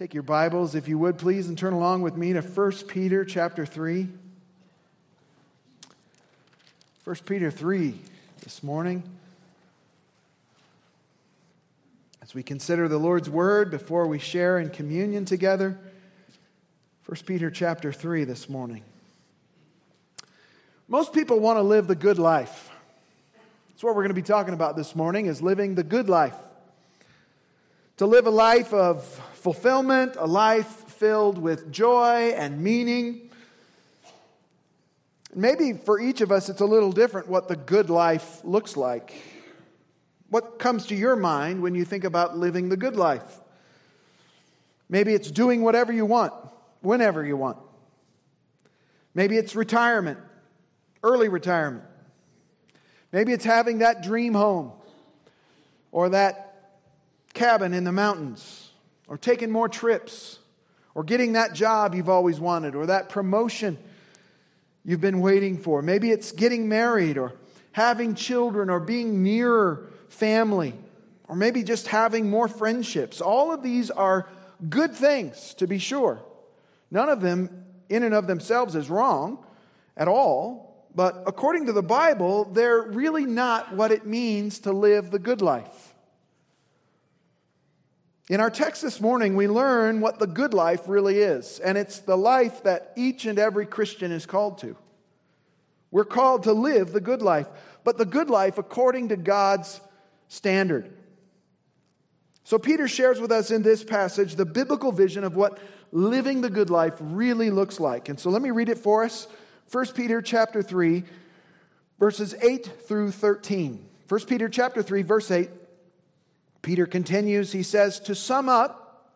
Take your Bibles, if you would, please, and turn along with me to 1 Peter chapter 3. 1 Peter 3 this morning. As we consider the Lord's Word before we share in communion together, 1 Peter chapter 3 this morning. Most people want to live the good life. That's what we're going to be talking about this morning is living the good life. To live a life of fulfillment, a life filled with joy and meaning. Maybe for each of us, it's a little different what the good life looks like. What comes to your mind when you think about living the good life? Maybe it's doing whatever you want, whenever you want. Maybe it's retirement, early retirement. Maybe it's having that dream home or that cabin in the mountains, or taking more trips, or getting that job you've always wanted, or that promotion you've been waiting for. Maybe it's getting married, or having children, or being nearer family, or maybe just having more friendships. All of these are good things, to be sure. None of them, in and of themselves, is wrong at all. But according to the Bible, they're really not what it means to live the good life. In our text this morning, we learn what the good life really is, and it's the life that each and every Christian is called to. We're called to live the good life, but the good life according to God's standard. So, Peter shares with us in this passage the biblical vision of what living the good life really looks like. And so, let me read it for us 1 Peter chapter 3, verses 8 through 13. 1 Peter chapter 3, verse 8 Peter continues, he says, To sum up,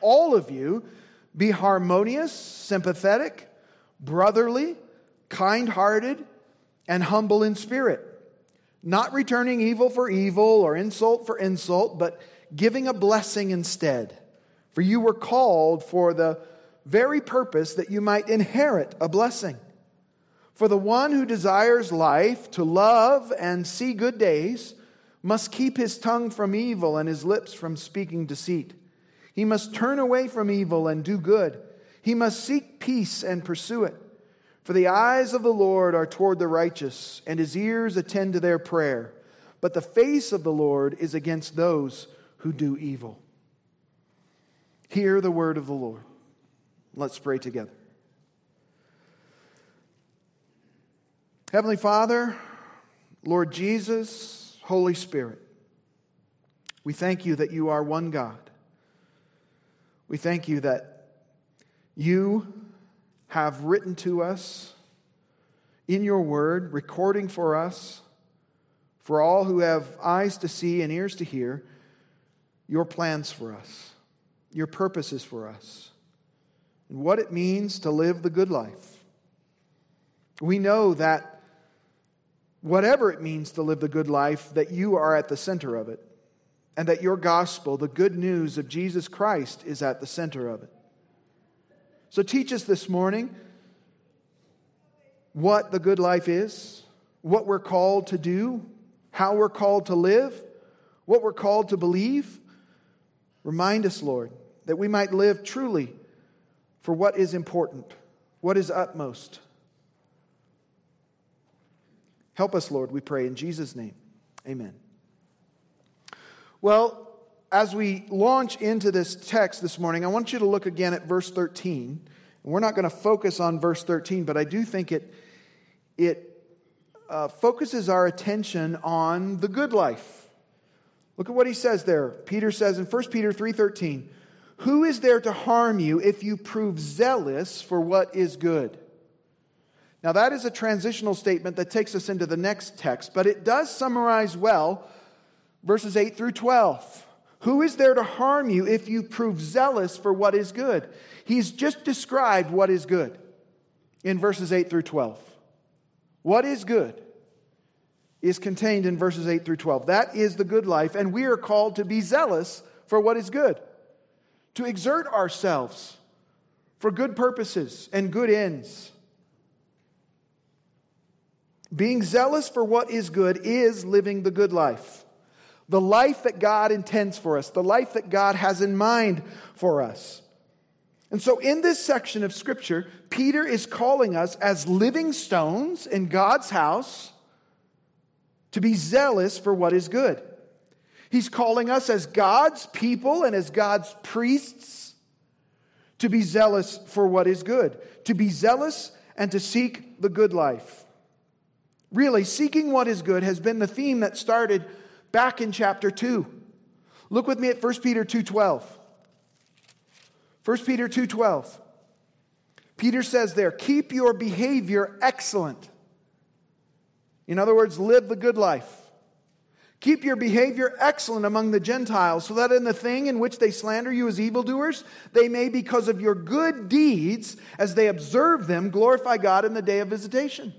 all of you be harmonious, sympathetic, brotherly, kind hearted, and humble in spirit, not returning evil for evil or insult for insult, but giving a blessing instead. For you were called for the very purpose that you might inherit a blessing. For the one who desires life to love and see good days, must keep his tongue from evil and his lips from speaking deceit. He must turn away from evil and do good. He must seek peace and pursue it. For the eyes of the Lord are toward the righteous, and his ears attend to their prayer. But the face of the Lord is against those who do evil. Hear the word of the Lord. Let's pray together. Heavenly Father, Lord Jesus, Holy Spirit, we thank you that you are one God. We thank you that you have written to us in your word, recording for us, for all who have eyes to see and ears to hear, your plans for us, your purposes for us, and what it means to live the good life. We know that whatever it means to live the good life, that you are at the center of it, and that your gospel, the good news of Jesus Christ, is at the center of it. So teach us this morning what the good life is, what we're called to do, how we're called to live, what we're called to believe. Remind us, Lord, that we might live truly for what is important, what is utmost Help us, Lord, we pray in Jesus' name. Amen. Well, as we launch into this text this morning, I want you to look again at verse 13. And we're not going to focus on verse 13, but I do think it, it uh, focuses our attention on the good life. Look at what he says there. Peter says in 1 Peter 3:13, "Who is there to harm you if you prove zealous for what is good?" Now, that is a transitional statement that takes us into the next text, but it does summarize well verses 8 through 12. Who is there to harm you if you prove zealous for what is good? He's just described what is good in verses 8 through 12. What is good is contained in verses 8 through 12. That is the good life, and we are called to be zealous for what is good, to exert ourselves for good purposes and good ends. Being zealous for what is good is living the good life. the life that God intends for us, the life that God has in mind for us. And so, in this section of Scripture, Peter is calling us as living stones in God's house to be zealous for what is good. He's calling us as God's people and as God's priests to be zealous for what is good, to be zealous and to seek the good life. Really, seeking what is good has been the theme that started back in chapter 2. Look with me at 1 Peter 2:12. 1 Peter 2:12. Peter says there, "Keep your behavior excellent." In other words, live the good life. Keep your behavior excellent among the Gentiles, so that in the thing in which they slander you as evildoers, they may, because of your good deeds, as they observe them, glorify God in the day of visitation.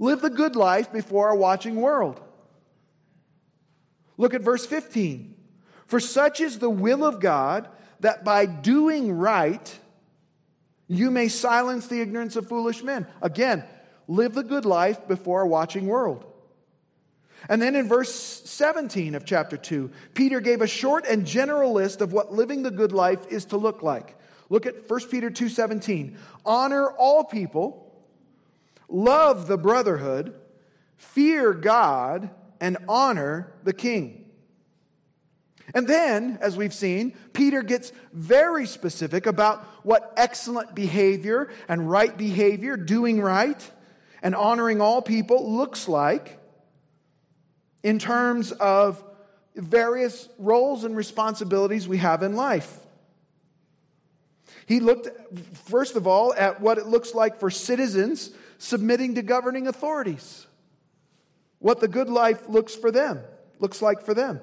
Live the good life before a watching world. Look at verse 15. For such is the will of God that by doing right, you may silence the ignorance of foolish men. Again, live the good life before a watching world. And then in verse 17 of chapter 2, Peter gave a short and general list of what living the good life is to look like. Look at 1 Peter 2:17. Honor all people, love the brotherhood, fear God, and honor the king. And then, as we've seen, Peter gets very specific about what excellent behavior and right behavior, doing right, and honoring all people looks like in terms of various roles and responsibilities we have in life. He looked, first of all, at what it looks like for citizens submitting to governing authorities what the good life looks for them, looks like for them.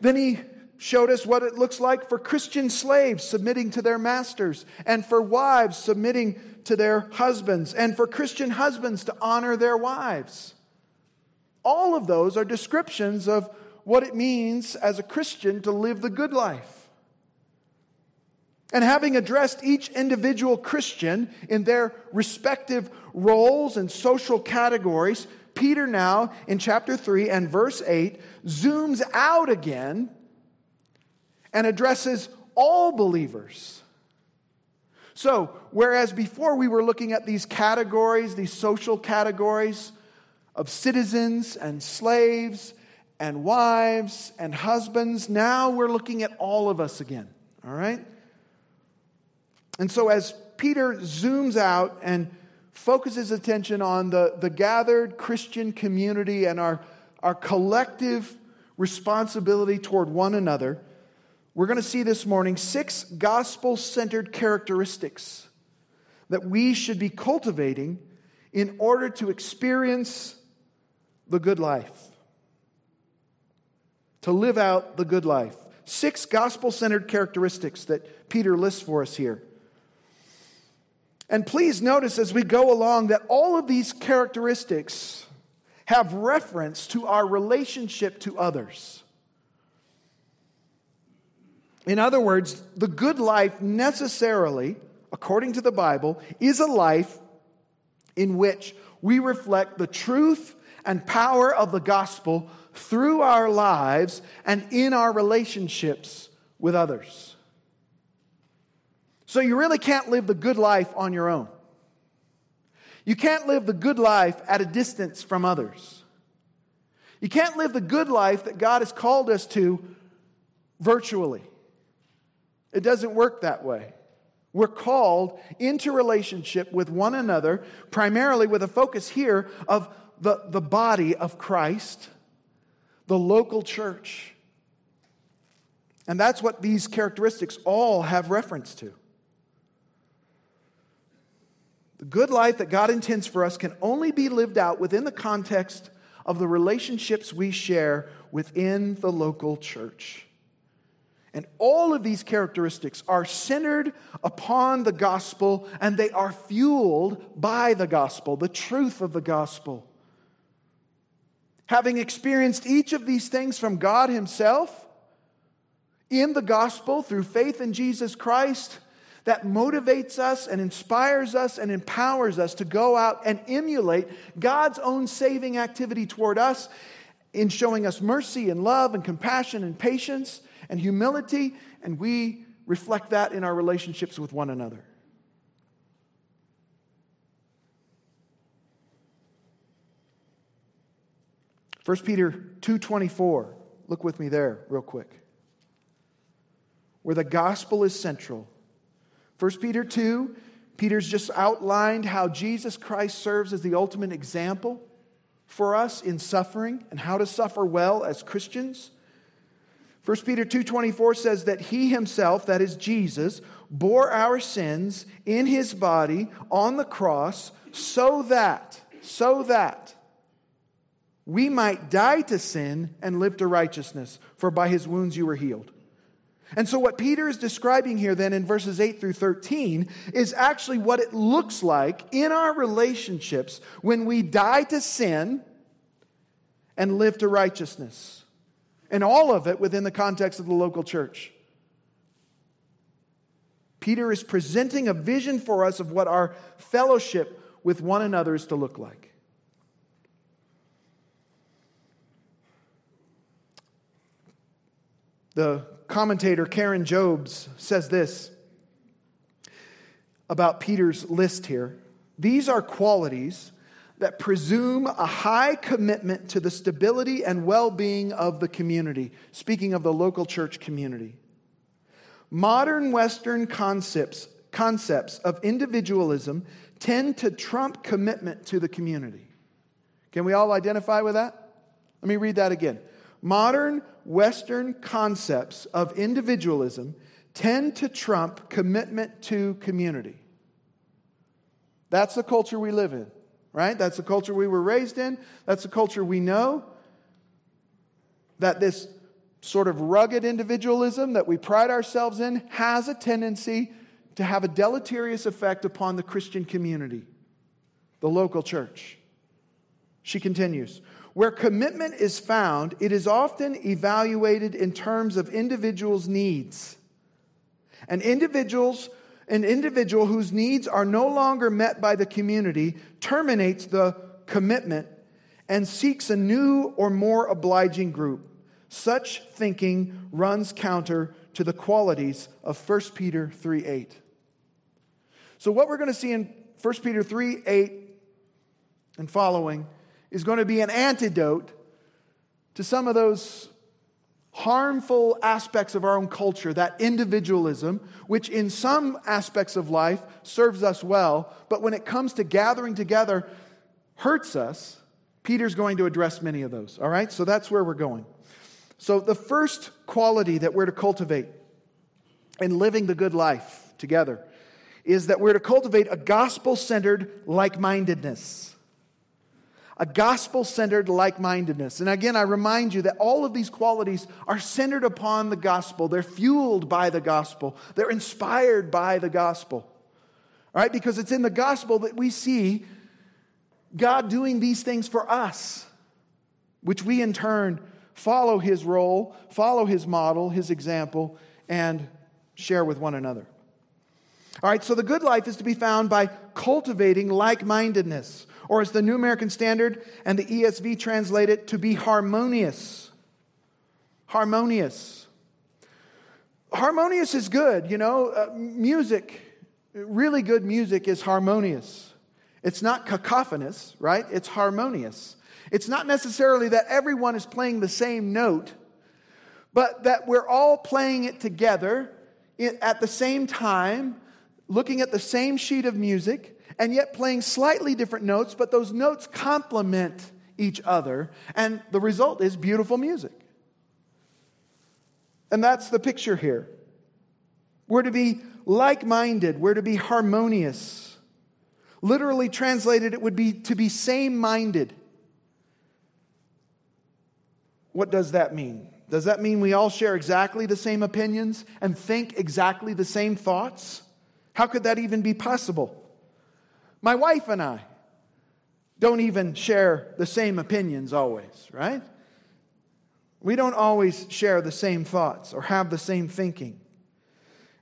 Then he showed us what it looks like for Christian slaves submitting to their masters, and for wives submitting to their husbands, and for Christian husbands to honor their wives. All of those are descriptions of what it means as a Christian to live the good life. And having addressed each individual Christian in their respective roles and social categories, Peter now, in chapter 3 and verse 8, zooms out again and addresses all believers. So, whereas before we were looking at these categories, these social categories of citizens and slaves and wives and husbands, now we're looking at all of us again, all right? And so, as Peter zooms out and focuses attention on the, the gathered Christian community and our, our collective responsibility toward one another, we're going to see this morning six gospel centered characteristics that we should be cultivating in order to experience the good life, to live out the good life. Six gospel centered characteristics that Peter lists for us here. And please notice as we go along that all of these characteristics have reference to our relationship to others. In other words, the good life necessarily, according to the Bible, is a life in which we reflect the truth and power of the gospel through our lives and in our relationships with others. So you really can't live the good life on your own. You can't live the good life at a distance from others. You can't live the good life that God has called us to virtually. It doesn't work that way. We're called into relationship with one another, primarily with a focus here of the, the body of Christ, the local church. And that's what these characteristics all have reference to. The good life that God intends for us can only be lived out within the context of the relationships we share within the local church. And all of these characteristics are centered upon the gospel and they are fueled by the gospel, the truth of the gospel. Having experienced each of these things from God Himself in the gospel through faith in Jesus Christ, that motivates us and inspires us and empowers us to go out and emulate God's own saving activity toward us in showing us mercy and love and compassion and patience and humility, and we reflect that in our relationships with one another. First Peter 2:24. Look with me there real quick. Where the gospel is central. 1 Peter 2, Peter's just outlined how Jesus Christ serves as the ultimate example for us in suffering and how to suffer well as Christians. 1 Peter 2:24 says that he himself, that is Jesus, bore our sins in his body on the cross so that so that we might die to sin and live to righteousness, for by his wounds you were healed. And so, what Peter is describing here, then, in verses 8 through 13, is actually what it looks like in our relationships when we die to sin and live to righteousness. And all of it within the context of the local church. Peter is presenting a vision for us of what our fellowship with one another is to look like. The commentator Karen Jobes says this about Peter's list here. These are qualities that presume a high commitment to the stability and well being of the community, speaking of the local church community. Modern Western concepts, concepts of individualism tend to trump commitment to the community. Can we all identify with that? Let me read that again. Modern Western concepts of individualism tend to trump commitment to community. That's the culture we live in right? That's the culture we were raised in. That's the culture we know. That this sort of rugged individualism that we pride ourselves in has a tendency to have a deleterious effect upon the Christian community, the local church. She continues Where commitment is found, it is often evaluated in terms of individuals' needs. And individuals an individual whose needs are no longer met by the community terminates the commitment and seeks a new or more obliging group. Such thinking runs counter to the qualities of 1 Peter 3 8. So, what we're going to see in 1 Peter 3 8 and following is going to be an antidote to some of those harmful aspects of our own culture, that individualism, which in some aspects of life serves us well, but when it comes to gathering together, hurts us, Peter's going to address many of those. All right? So that's where we're going. So, the first quality that we're to cultivate in living the good life together is that we're to cultivate a gospel centered like mindedness a gospel centered like mindedness. And again, I remind you that all of these qualities are centered upon the gospel. They're fueled by the gospel, they're inspired by the gospel. All right, because it's in the gospel that we see God doing these things for us, which we in turn follow his role, follow his model, his example, and share with one another. All right, so the good life is to be found by cultivating like mindedness or as the New American Standard and the ESV translate it, to be harmonious. Harmonious. Harmonious is good, you know. Uh, music, really good music is harmonious. It's not cacophonous, right? It's harmonious. It's not necessarily that everyone is playing the same note, but that we're all playing it together at the same time, looking at the same sheet of music and yet playing slightly different notes, but those notes complement each other, and the result is beautiful music. And that's the picture here. We're to be like minded, we're to be harmonious. Literally translated, it would be to be same minded. What does that mean? Does that mean we all share exactly the same opinions and think exactly the same thoughts? How could that even be possible? My wife and I don't even share the same opinions always, right? We don't always share the same thoughts or have the same thinking.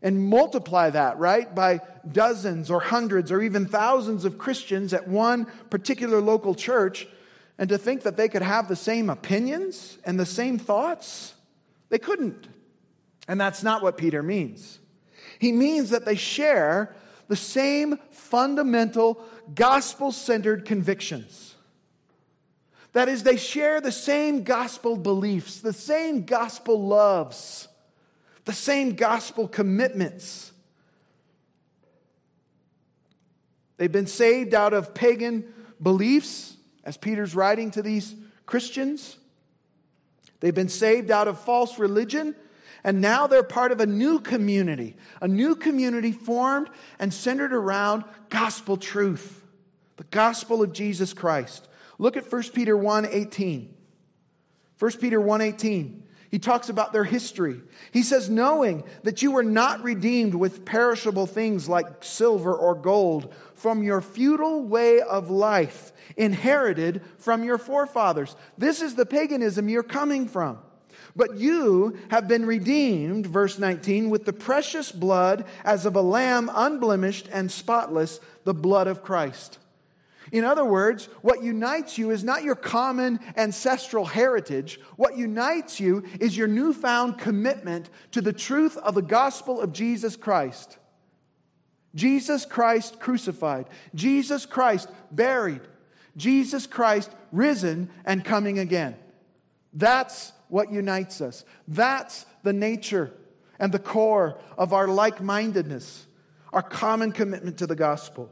And multiply that, right, by dozens or hundreds or even thousands of Christians at one particular local church, and to think that they could have the same opinions and the same thoughts. They couldn't. And that's not what Peter means. He means that they share the same fundamental gospel centered convictions. That is, they share the same gospel beliefs, the same gospel loves, the same gospel commitments. They've been saved out of pagan beliefs, as Peter's writing to these Christians. They've been saved out of false religion, and now they're part of a new community, a new community formed and centered around gospel truth, the gospel of Jesus Christ. Look at 1 Peter 1 18. 1 Peter 1 18. He talks about their history. He says, knowing that you were not redeemed with perishable things like silver or gold from your futile way of life inherited from your forefathers. This is the paganism you're coming from. But you have been redeemed, verse 19, with the precious blood as of a lamb unblemished and spotless, the blood of Christ. In other words, what unites you is not your common ancestral heritage. What unites you is your newfound commitment to the truth of the gospel of Jesus Christ. Jesus Christ crucified, Jesus Christ buried, Jesus Christ risen and coming again. That's what unites us. That's the nature and the core of our like mindedness, our common commitment to the gospel.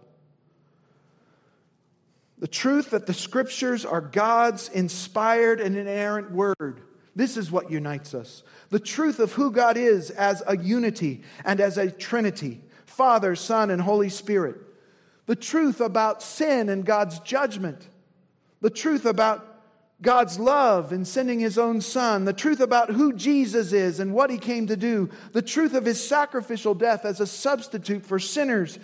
The truth that the scriptures are God's inspired and inerrant word. This is what unites us. The truth of who God is as a unity and as a trinity Father, Son, and Holy Spirit. The truth about sin and God's judgment. The truth about God's love in sending his own son, the truth about who Jesus is and what he came to do, the truth of his sacrificial death as a substitute for sinners,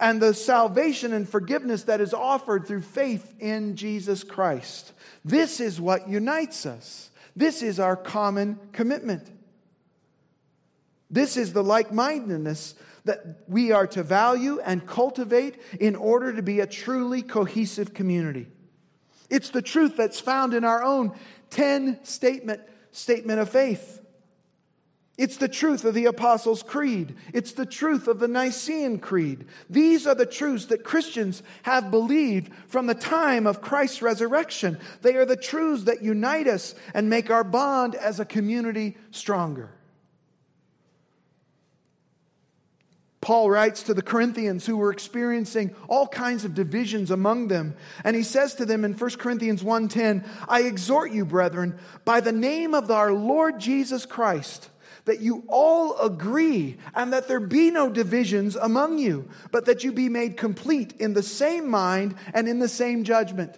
and the salvation and forgiveness that is offered through faith in Jesus Christ. This is what unites us. This is our common commitment. This is the like mindedness that we are to value and cultivate in order to be a truly cohesive community. It's the truth that's found in our own 10 statement statement of faith. It's the truth of the Apostles' Creed. It's the truth of the Nicene Creed. These are the truths that Christians have believed from the time of Christ's resurrection. They are the truths that unite us and make our bond as a community stronger. Paul writes to the Corinthians who were experiencing all kinds of divisions among them. And he says to them in 1 Corinthians 1:10, "I exhort you, brethren, by the name of our Lord Jesus Christ, that you all agree and that there be no divisions among you, but that you be made complete in the same mind and in the same judgment."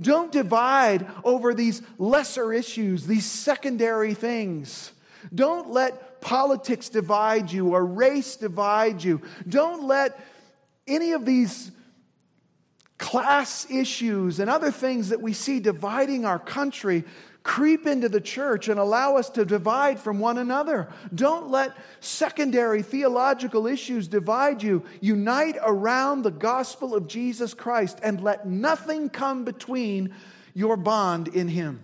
Don't divide over these lesser issues, these secondary things. Don't let politics divide you or race divide you. Don't let any of these class issues and other things that we see dividing our country creep into the church and allow us to divide from one another. Don't let secondary theological issues divide you. Unite around the gospel of Jesus Christ and let nothing come between your bond in Him.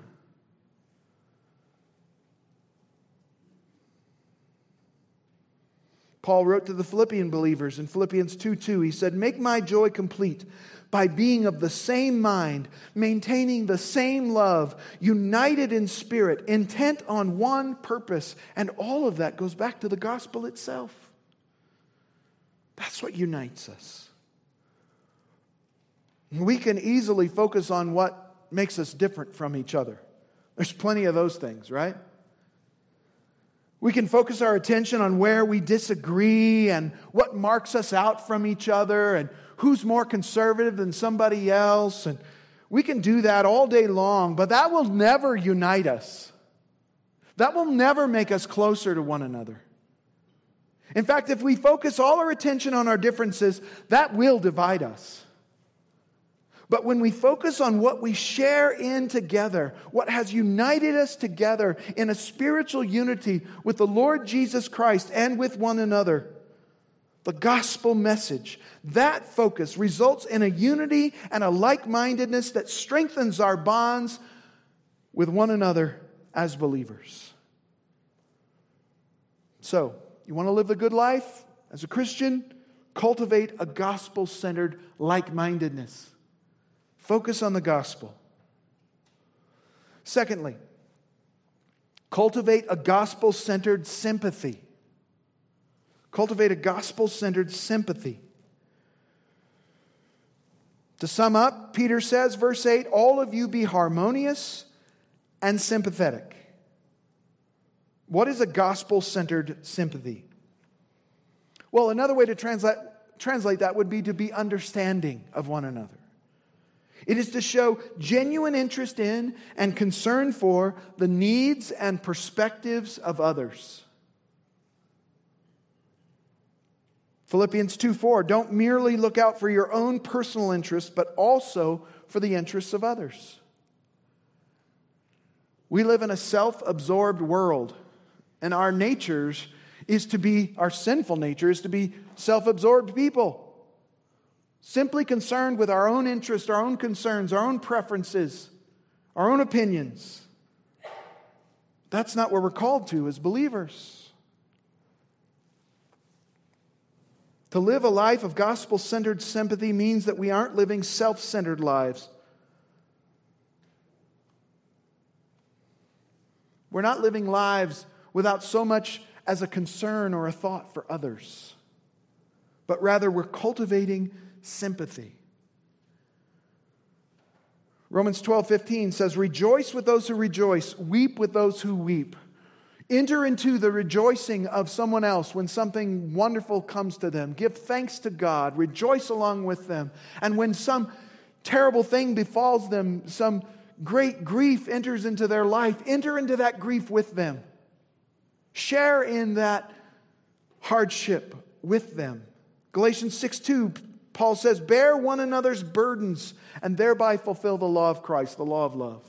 Paul wrote to the Philippian believers in Philippians 2 2. He said, Make my joy complete by being of the same mind, maintaining the same love, united in spirit, intent on one purpose. And all of that goes back to the gospel itself. That's what unites us. We can easily focus on what makes us different from each other. There's plenty of those things, right? We can focus our attention on where we disagree and what marks us out from each other and who's more conservative than somebody else. And we can do that all day long, but that will never unite us. That will never make us closer to one another. In fact, if we focus all our attention on our differences, that will divide us. But when we focus on what we share in together, what has united us together in a spiritual unity with the Lord Jesus Christ and with one another, the gospel message, that focus results in a unity and a like mindedness that strengthens our bonds with one another as believers. So, you want to live the good life as a Christian? Cultivate a gospel centered like mindedness. Focus on the gospel. Secondly, cultivate a gospel centered sympathy. Cultivate a gospel centered sympathy. To sum up, Peter says, verse 8, all of you be harmonious and sympathetic. What is a gospel centered sympathy? Well, another way to translate, translate that would be to be understanding of one another. It is to show genuine interest in and concern for the needs and perspectives of others. Philippians 2 4, don't merely look out for your own personal interests, but also for the interests of others. We live in a self absorbed world, and our natures is to be, our sinful nature is to be self absorbed people. Simply concerned with our own interests, our own concerns, our own preferences, our own opinions. That's not what we're called to as believers. To live a life of gospel centered sympathy means that we aren't living self centered lives. We're not living lives without so much as a concern or a thought for others, but rather we're cultivating sympathy. Romans 12, 15 says, Rejoice with those who rejoice, weep with those who weep. Enter into the rejoicing of someone else when something wonderful comes to them. Give thanks to God. Rejoice along with them. And when some terrible thing befalls them, some great grief enters into their life, enter into that grief with them. Share in that hardship with them. Galatians 6 2, Paul says, Bear one another's burdens and thereby fulfill the law of Christ, the law of love.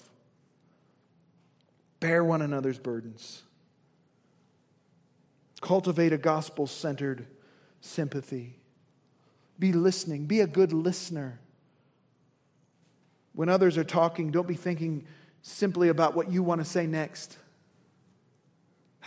Bear one another's burdens. Cultivate a gospel centered sympathy. Be listening. Be a good listener. When others are talking, don't be thinking simply about what you want to say next.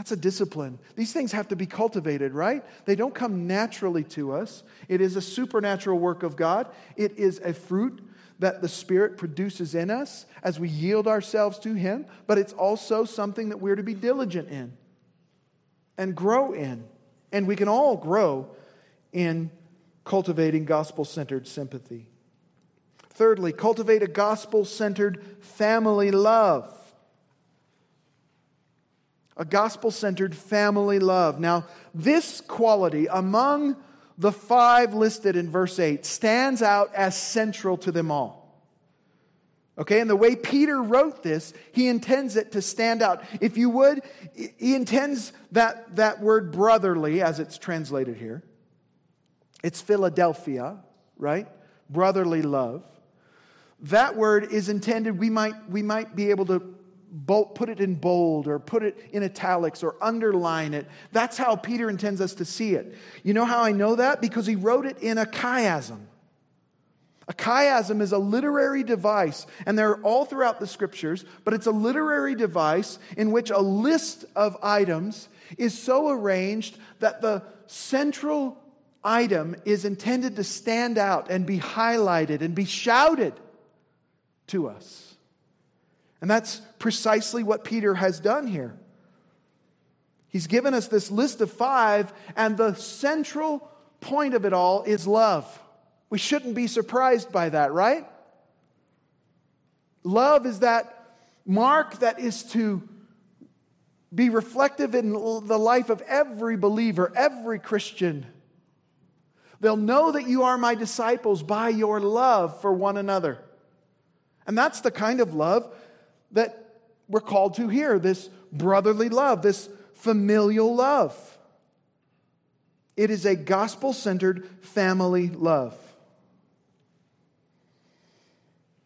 That's a discipline. These things have to be cultivated, right? They don't come naturally to us. It is a supernatural work of God. It is a fruit that the Spirit produces in us as we yield ourselves to Him, but it's also something that we're to be diligent in and grow in. And we can all grow in cultivating gospel centered sympathy. Thirdly, cultivate a gospel centered family love. A gospel centered family love. Now, this quality among the five listed in verse 8 stands out as central to them all. Okay, and the way Peter wrote this, he intends it to stand out. If you would, he intends that, that word brotherly, as it's translated here. It's Philadelphia, right? Brotherly love. That word is intended, we might, we might be able to bold, put it in bold or put it in italics or underline it. That's how Peter intends us to see it. You know how I know that? Because he wrote it in a chiasm. A chiasm is a literary device, and they're all throughout the scriptures, but it's a literary device in which a list of items is so arranged that the central item is intended to stand out and be highlighted and be shouted to us. And that's precisely what Peter has done here. He's given us this list of five, and the central point of it all is love. We shouldn't be surprised by that, right? Love is that mark that is to be reflective in the life of every believer, every Christian. They'll know that you are my disciples by your love for one another. And that's the kind of love that we're called to here this brotherly love, this familial love. It is a gospel centered family love.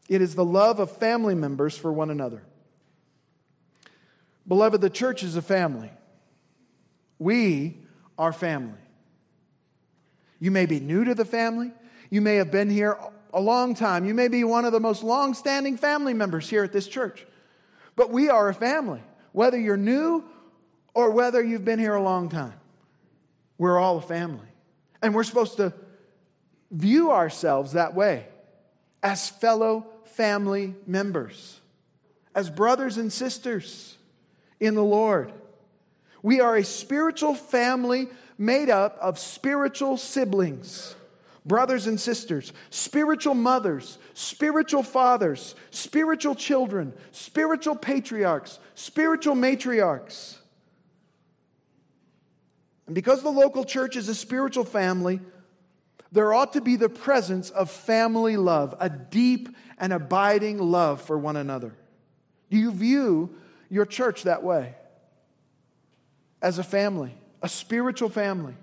It is the love of family members for one another. Beloved, the church is a family. We are family. You may be new to the family. You may have been here a long time. You may be one of the most long standing family members here at this church. But we are a family, whether you're new or whether you've been here a long time. We're all a family. And we're supposed to view ourselves that way as fellow family members, as brothers and sisters in the Lord. We are a spiritual family made up of spiritual siblings, brothers and sisters, spiritual mothers, spiritual fathers, spiritual children, spiritual patriarchs, spiritual matriarchs. And because the local church is a spiritual family, there ought to be the presence of family love, a deep and abiding love for one another. Do you view your church that way? As a family, a spiritual family.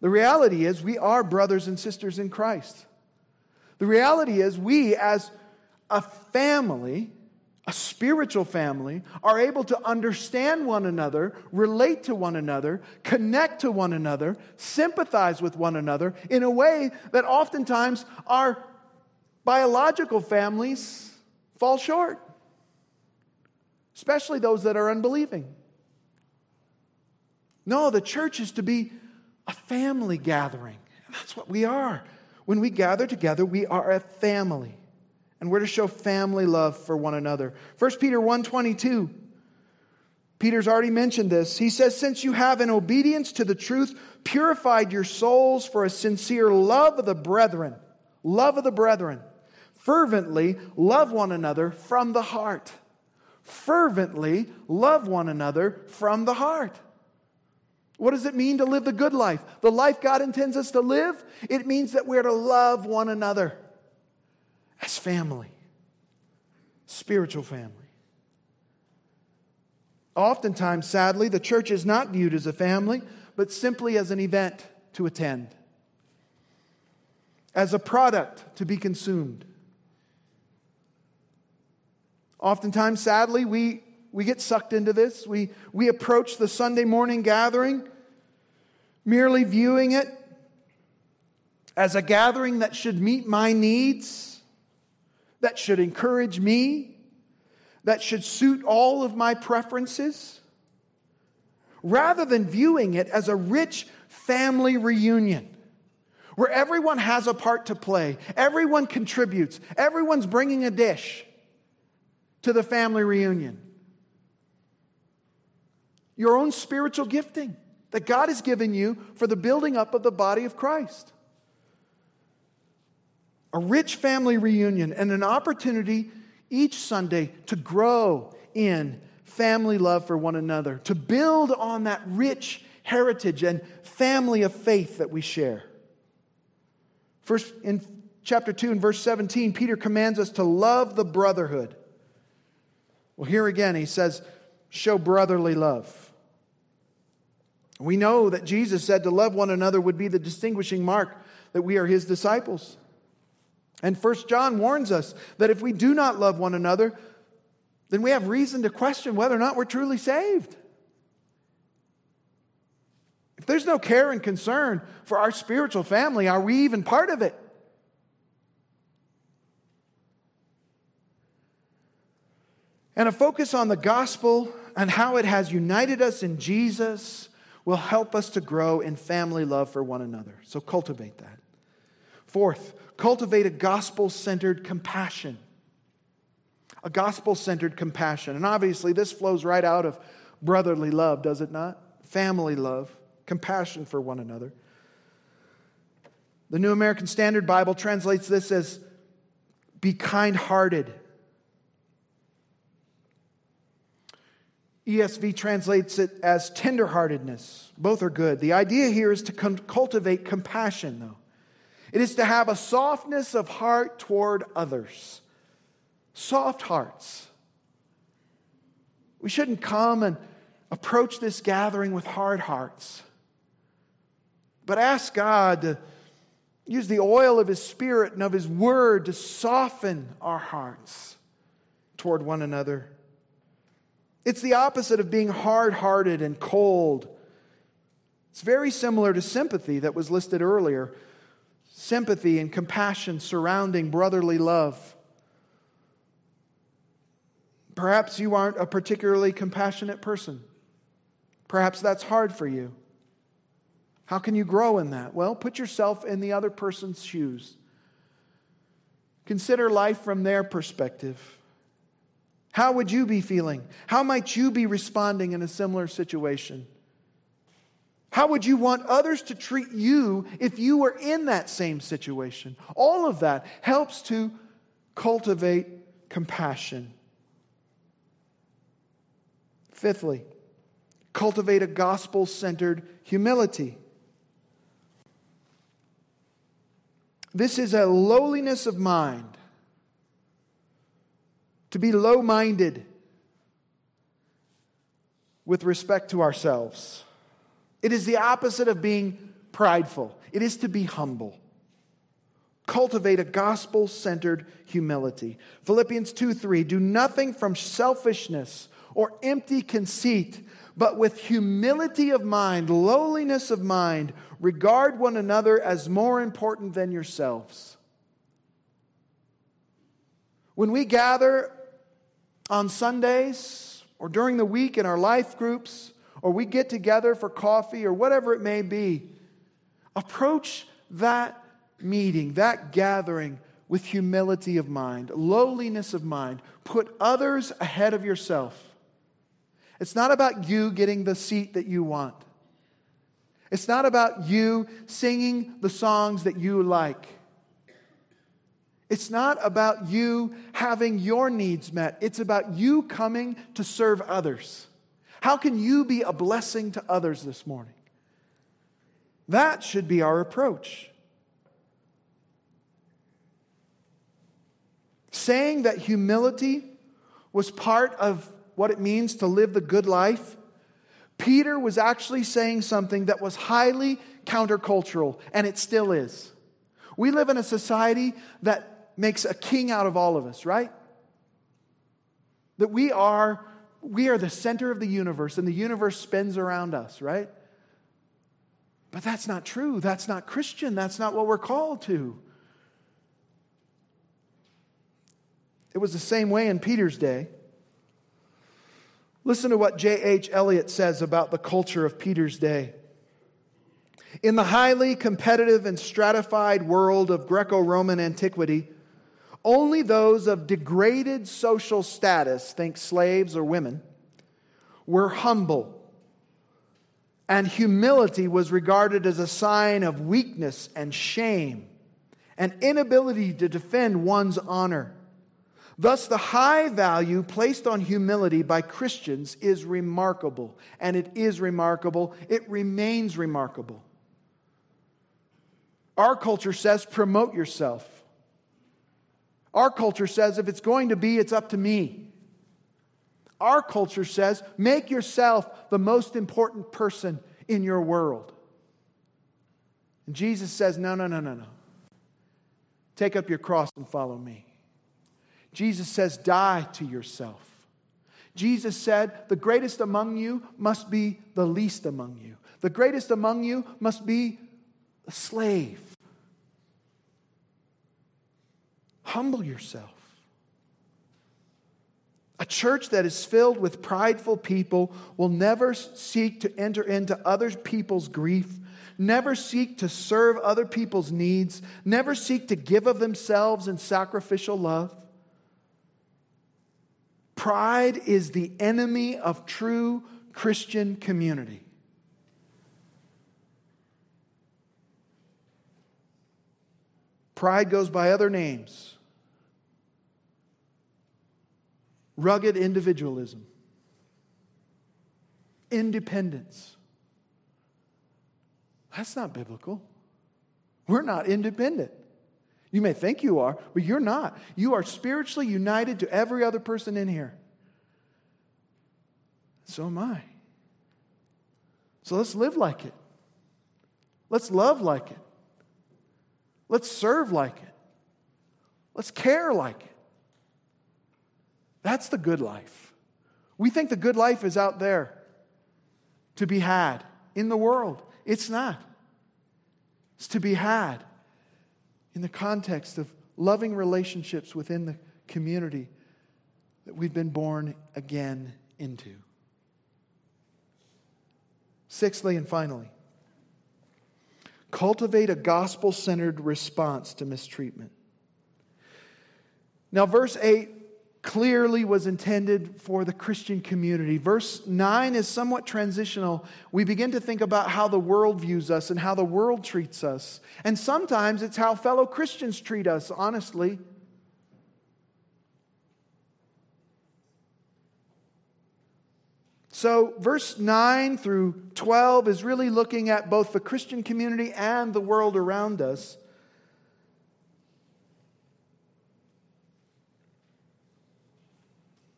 The reality is, we are brothers and sisters in Christ. The reality is, we as a family a spiritual family, are able to understand one another, relate to one another, connect to one another, sympathize with one another in a way that oftentimes our biological families fall short, especially those that are unbelieving. No, the church is to be a family gathering. That's what we are. When we gather together, we are a family and we're to show family love for one another. 1 Peter 1:22 Peter's already mentioned this. He says, Since you have, in obedience to the truth, purified your souls for a sincere love of the brethren, love of the brethren, fervently love one another from the heart. Fervently love one another from the heart. What does it mean to live the good life? The life God intends us to live? It means that we're to love one another as family, spiritual family. Oftentimes, sadly, the church is not viewed as a family, but simply as an event to attend, as a product to be consumed. Oftentimes, sadly, we, we get sucked into this. We, we approach the Sunday morning gathering merely viewing it as a gathering that should meet my needs that should encourage me, that should suit all of my preferences, rather than viewing it as a rich family reunion where everyone has a part to play, everyone contributes, everyone's bringing a dish to the family reunion. Your own spiritual gifting that God has given you for the building up of the body of Christ a rich family reunion, and an opportunity each Sunday to grow in family love for one another, to build on that rich heritage and family of faith that we share. First, in chapter 2 and verse 17, Peter commands us to love the brotherhood. Well, here again, he says, show brotherly love. We know that Jesus said to love one another would be the distinguishing mark that we are his disciples. And First John warns us that if we do not love one another, then we have reason to question whether or not we're truly saved. If there's no care and concern for our spiritual family, are we even part of it? And a focus on the gospel and how it has united us in Jesus will help us to grow in family love for one another. So cultivate that. Fourth, cultivate a gospel centered compassion. A gospel centered compassion. And obviously, this flows right out of brotherly love, does it not? Family love, compassion for one another. The New American Standard Bible translates this as be kind hearted. ESV translates it as tenderheartedness. Both are good. The idea here is to cultivate compassion, though. It is to have a softness of heart toward others. Soft hearts. We shouldn't come and approach this gathering with hard hearts, but ask God to use the oil of His Spirit and of His Word to soften our hearts toward one another. It's the opposite of being hard hearted and cold. It's very similar to sympathy that was listed earlier sympathy and compassion surrounding brotherly love. Perhaps you aren't a particularly compassionate person. Perhaps that's hard for you. How can you grow in that? Well, put yourself in the other person's shoes. Consider life from their perspective. How would you be feeling? How might you be responding in a similar situation? How would you want others to treat you if you were in that same situation? All of that helps to cultivate compassion. Fifthly, cultivate a gospel centered humility. This is a lowliness of mind, to be low minded with respect to ourselves. It is the opposite of being prideful, it is to be humble. Cultivate a gospel centered humility. Philippians 2 3 Do nothing from selfishness or empty conceit, but with humility of mind, lowliness of mind, regard one another as more important than yourselves. When we gather on Sundays or during the week in our life groups, or we get together for coffee or whatever it may be, approach that meeting, that gathering with humility of mind, lowliness of mind. Put others ahead of yourself. It's not about you getting the seat that you want. It's not about you singing the songs that you like. It's not about you having your needs met. It's about you coming to serve others. How can you be a blessing to others this morning? That should be our approach. Saying that humility was part of what it means to live the good life, Peter was actually saying something that was highly countercultural, and it still is. We live in a society that makes a king out of all of us, right? That we are we are the center of the universe and the universe spins around us, right? But that's not true. That's not Christian. That's not what we're called to. It was the same way in Peter's day. Listen to what J.H. Elliott says about the culture of Peter's day. In the highly competitive and stratified world of Greco Roman antiquity, only those of degraded social status, think slaves or women, were humble. And humility was regarded as a sign of weakness and shame, an inability to defend one's honor. Thus, the high value placed on humility by Christians is remarkable. And it is remarkable. It remains remarkable. Our culture says promote yourself. Our culture says if it's going to be, it's up to me. Our culture says make yourself the most important person in your world. And Jesus says, no, no, no, no, no. Take up your cross and follow me. Jesus says, die to yourself. Jesus said, the greatest among you must be the least among you. The greatest among you must be a slave. Humble yourself. A church that is filled with prideful people will never seek to enter into other people's grief, never seek to serve other people's needs, never seek to give of themselves in sacrificial love. Pride is the enemy of true Christian community. Pride goes by other names rugged individualism, independence. That's not biblical. We're not independent. You may think you are, but you're not. You are spiritually united to every other person in here. So am I. So let's live like it. Let's love like it. Let's serve like it. Let's care like it. That's the good life. We think the good life is out there to be had in the world, It's not. It's to be had in the context of loving relationships within the community that we've been born again into. Sixthly and finally, cultivate a gospel centered response to mistreatment. Now, verse 8 clearly was intended for the Christian community. Verse 9 is somewhat transitional. We begin to think about how the world views us and how the world treats us. And sometimes it's how fellow Christians treat us, honestly. So, verse 9 through 12 is really looking at both the Christian community and the world around us.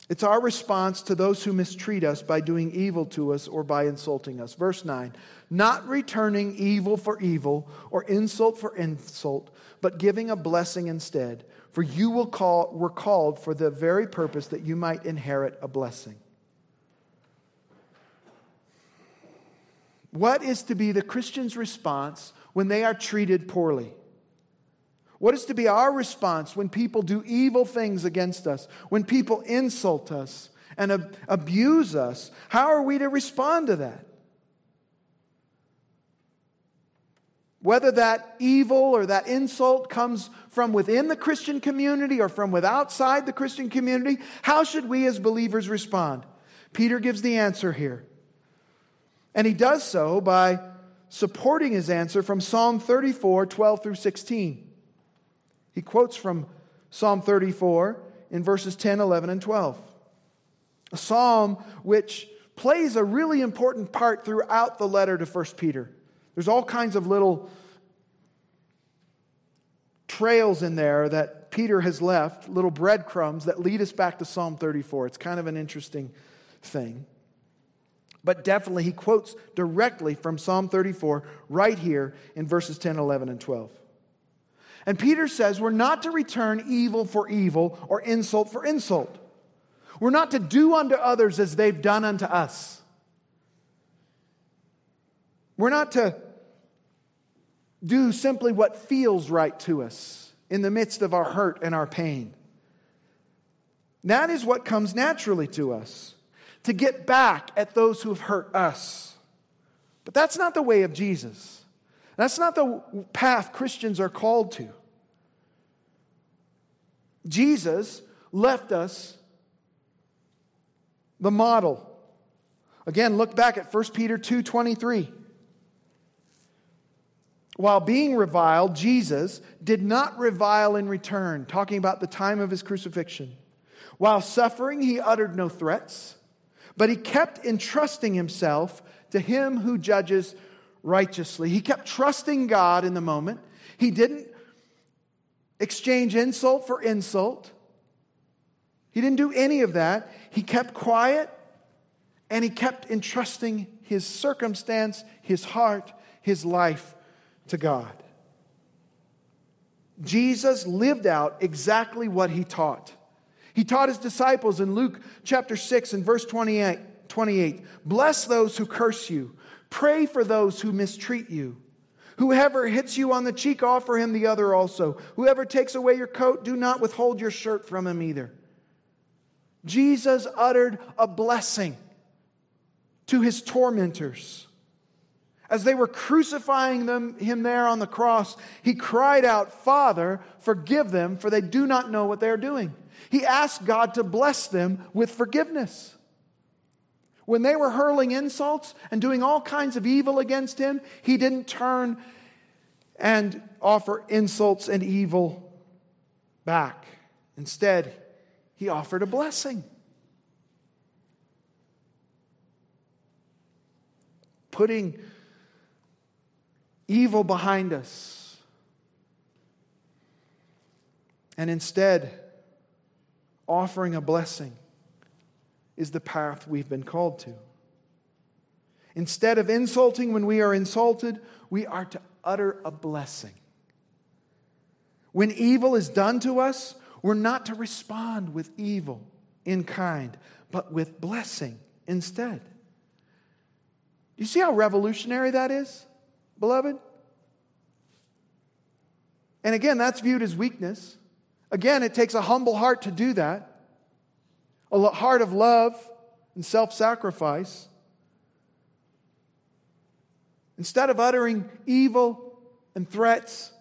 It's our response to those who mistreat us by doing evil to us or by insulting us. Verse 9 Not returning evil for evil or insult for insult, but giving a blessing instead. For you will call, were called for the very purpose that you might inherit a blessing. What is to be the Christian's response when they are treated poorly? What is to be our response when people do evil things against us, when people insult us and ab- abuse us? How are we to respond to that? Whether that evil or that insult comes from within the Christian community or from outside the Christian community, how should we as believers respond? Peter gives the answer here. And he does so by supporting his answer from Psalm 34 12 through 16. He quotes from Psalm 34 in verses 10, 11, and 12. A psalm which plays a really important part throughout the letter to 1 Peter. There's all kinds of little trails in there that Peter has left, little breadcrumbs that lead us back to Psalm 34. It's kind of an interesting thing. But definitely, he quotes directly from Psalm 34 right here in verses 10, 11, and 12. And Peter says we're not to return evil for evil or insult for insult. We're not to do unto others as they've done unto us. We're not to do simply what feels right to us in the midst of our hurt and our pain. That is what comes naturally to us to get back at those who have hurt us. But that's not the way of Jesus. That's not the path Christians are called to. Jesus left us the model. Again, look back at 1 Peter 2:23. While being reviled, Jesus did not revile in return, talking about the time of his crucifixion. While suffering, he uttered no threats but he kept entrusting himself to him who judges righteously. He kept trusting God in the moment. He didn't exchange insult for insult. He didn't do any of that. He kept quiet and he kept entrusting his circumstance, his heart, his life to God. Jesus lived out exactly what he taught. He taught his disciples in Luke chapter 6 and verse 28, 28 Bless those who curse you, pray for those who mistreat you. Whoever hits you on the cheek, offer him the other also. Whoever takes away your coat, do not withhold your shirt from him either. Jesus uttered a blessing to his tormentors. As they were crucifying them, him there on the cross, he cried out, Father, forgive them, for they do not know what they are doing. He asked God to bless them with forgiveness. When they were hurling insults and doing all kinds of evil against him, he didn't turn and offer insults and evil back. Instead, he offered a blessing. Putting evil behind us. And instead, offering a blessing is the path we've been called to. Instead of insulting when we are insulted, we are to utter a blessing. When evil is done to us, we're not to respond with evil in kind, but with blessing instead. You see how revolutionary that is? beloved? And again, that's viewed as weakness. Again, it takes a humble heart to do that, a heart of love and self sacrifice. Instead of uttering evil and threats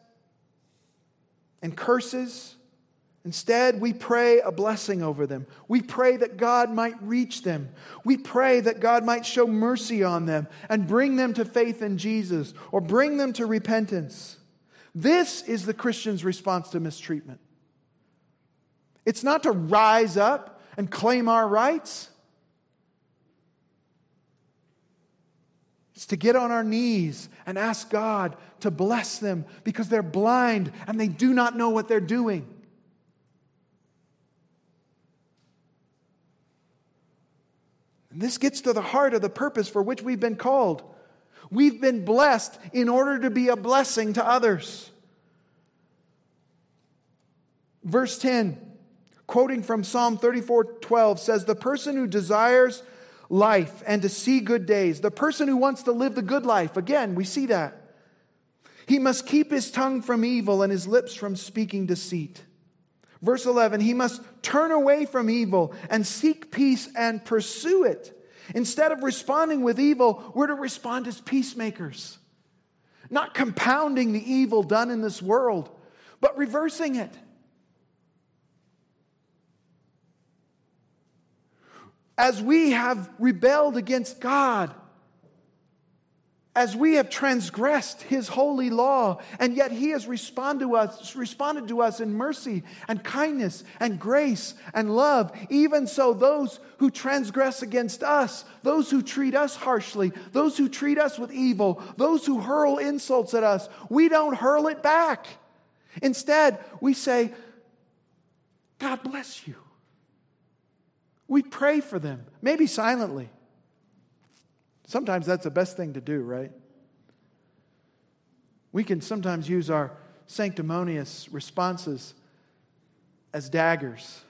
and curses, Instead, we pray a blessing over them. We pray that God might reach them. We pray that God might show mercy on them and bring them to faith in Jesus or bring them to repentance. This is the Christian's response to mistreatment. It's not to rise up and claim our rights. It's to get on our knees and ask God to bless them because they're blind and they do not know what they're doing. And this gets to the heart of the purpose for which we've been called. We've been blessed in order to be a blessing to others. Verse 10, quoting from Psalm 34 12, says, The person who desires life and to see good days, the person who wants to live the good life, again, we see that. He must keep his tongue from evil and his lips from speaking deceit. Verse 11, he must turn away from evil and seek peace and pursue it. Instead of responding with evil, we're to respond as peacemakers, not compounding the evil done in this world, but reversing it. As we have rebelled against God, as we have transgressed his holy law, and yet he has responded to us, responded to us in mercy and kindness and grace and love. Even so, those who transgress against us, those who treat us harshly, those who treat us with evil, those who hurl insults at us, we don't hurl it back. Instead, we say, God bless you. We pray for them, maybe silently. Sometimes that's the best thing to do, right? We can sometimes use our sanctimonious responses as daggers.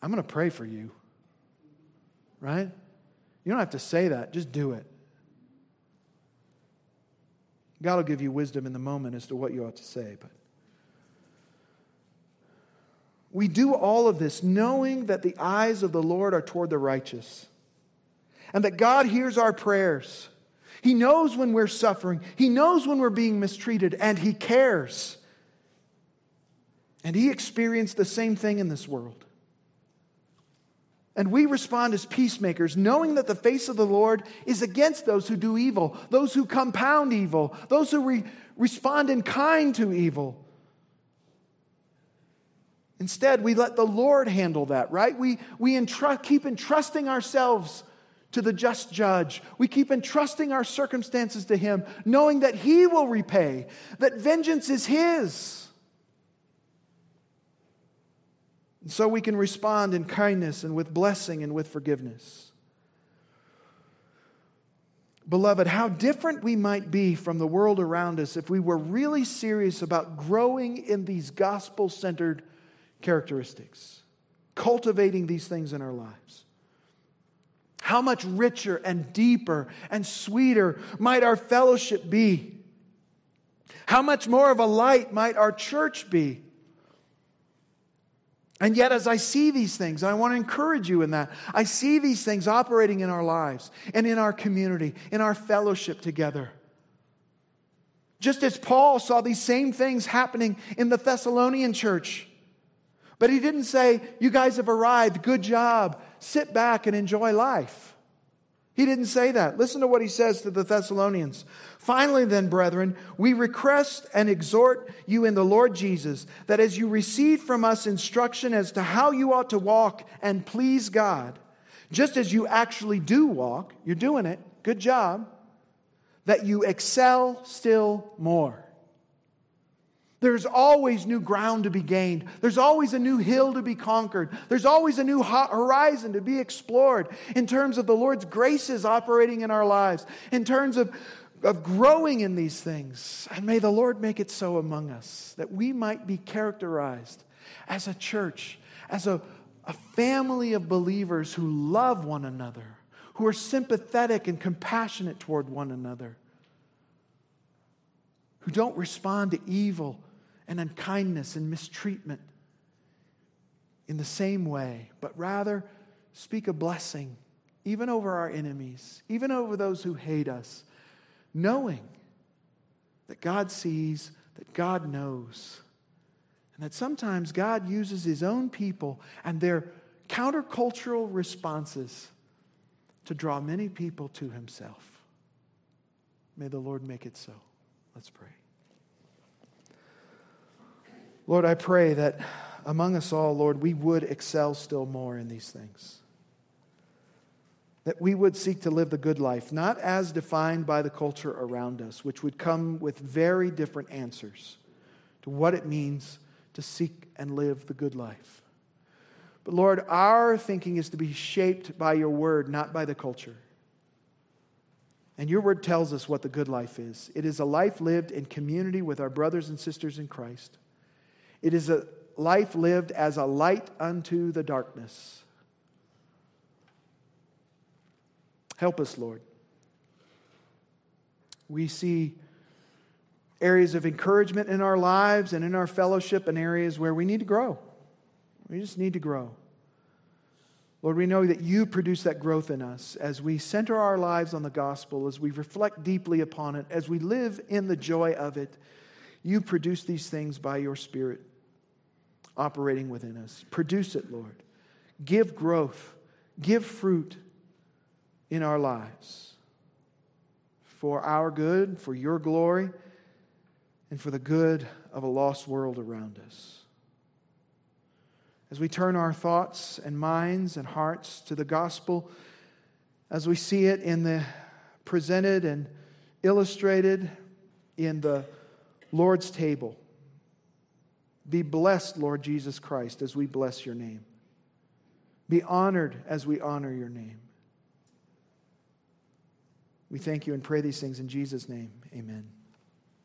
I'm going to pray for you, right? You don't have to say that, just do it. God will give you wisdom in the moment as to what you ought to say, but we do all of this knowing that the eyes of the Lord are toward the righteous and that God hears our prayers. He knows when we're suffering, He knows when we're being mistreated, and He cares. And He experienced the same thing in this world. And we respond as peacemakers, knowing that the face of the Lord is against those who do evil, those who compound evil, those who re- respond in kind to evil. Instead, we let the Lord handle that, right? We, we entrust, keep entrusting ourselves to the just judge. We keep entrusting our circumstances to Him, knowing that He will repay, that vengeance is His. And so we can respond in kindness and with blessing and with forgiveness. Beloved, how different we might be from the world around us if we were really serious about growing in these gospel centered characteristics, cultivating these things in our lives. How much richer and deeper and sweeter might our fellowship be? How much more of a light might our church be? And yet, as I see these things, I want to encourage you in that. I see these things operating in our lives and in our community, in our fellowship together. Just as Paul saw these same things happening in the Thessalonian church. But he didn't say, You guys have arrived, good job sit back and enjoy life. He didn't say that. Listen to what he says to the Thessalonians. Finally, then, brethren, we request and exhort you in the Lord Jesus that as you receive from us instruction as to how you ought to walk and please God, just as you actually do walk, you're doing it, good job, that you excel still more. There's always new ground to be gained. There's always a new hill to be conquered. There's always a new horizon to be explored in terms of the Lord's graces operating in our lives, in terms of, of growing in these things. And may the Lord make it so among us that we might be characterized as a church, as a, a family of believers who love one another, who are sympathetic and compassionate toward one another who don't respond to evil and unkindness and mistreatment in the same way, but rather speak a blessing even over our enemies, even over those who hate us, knowing that God sees, that God knows, and that sometimes God uses his own people and their countercultural responses to draw many people to himself. May the Lord make it so. Let's pray. Lord, I pray that among us all, Lord, we would excel still more in these things. That we would seek to live the good life, not as defined by the culture around us, which would come with very different answers to what it means to seek and live the good life. But Lord, our thinking is to be shaped by your word, not by the culture. And your word tells us what the good life is it is a life lived in community with our brothers and sisters in Christ, it is a life lived as a light unto the darkness. Help us, Lord. We see areas of encouragement in our lives and in our fellowship and areas where we need to grow. We just need to grow. Lord, we know that you produce that growth in us as we center our lives on the gospel, as we reflect deeply upon it, as we live in the joy of it. You produce these things by your Spirit operating within us. Produce it, Lord. Give growth, give fruit in our lives for our good, for your glory, and for the good of a lost world around us. As we turn our thoughts and minds and hearts to the gospel, as we see it in the presented and illustrated in the Lord's table, be blessed, Lord Jesus Christ, as we bless your name. Be honored as we honor your name. We thank you and pray these things in Jesus' name. Amen.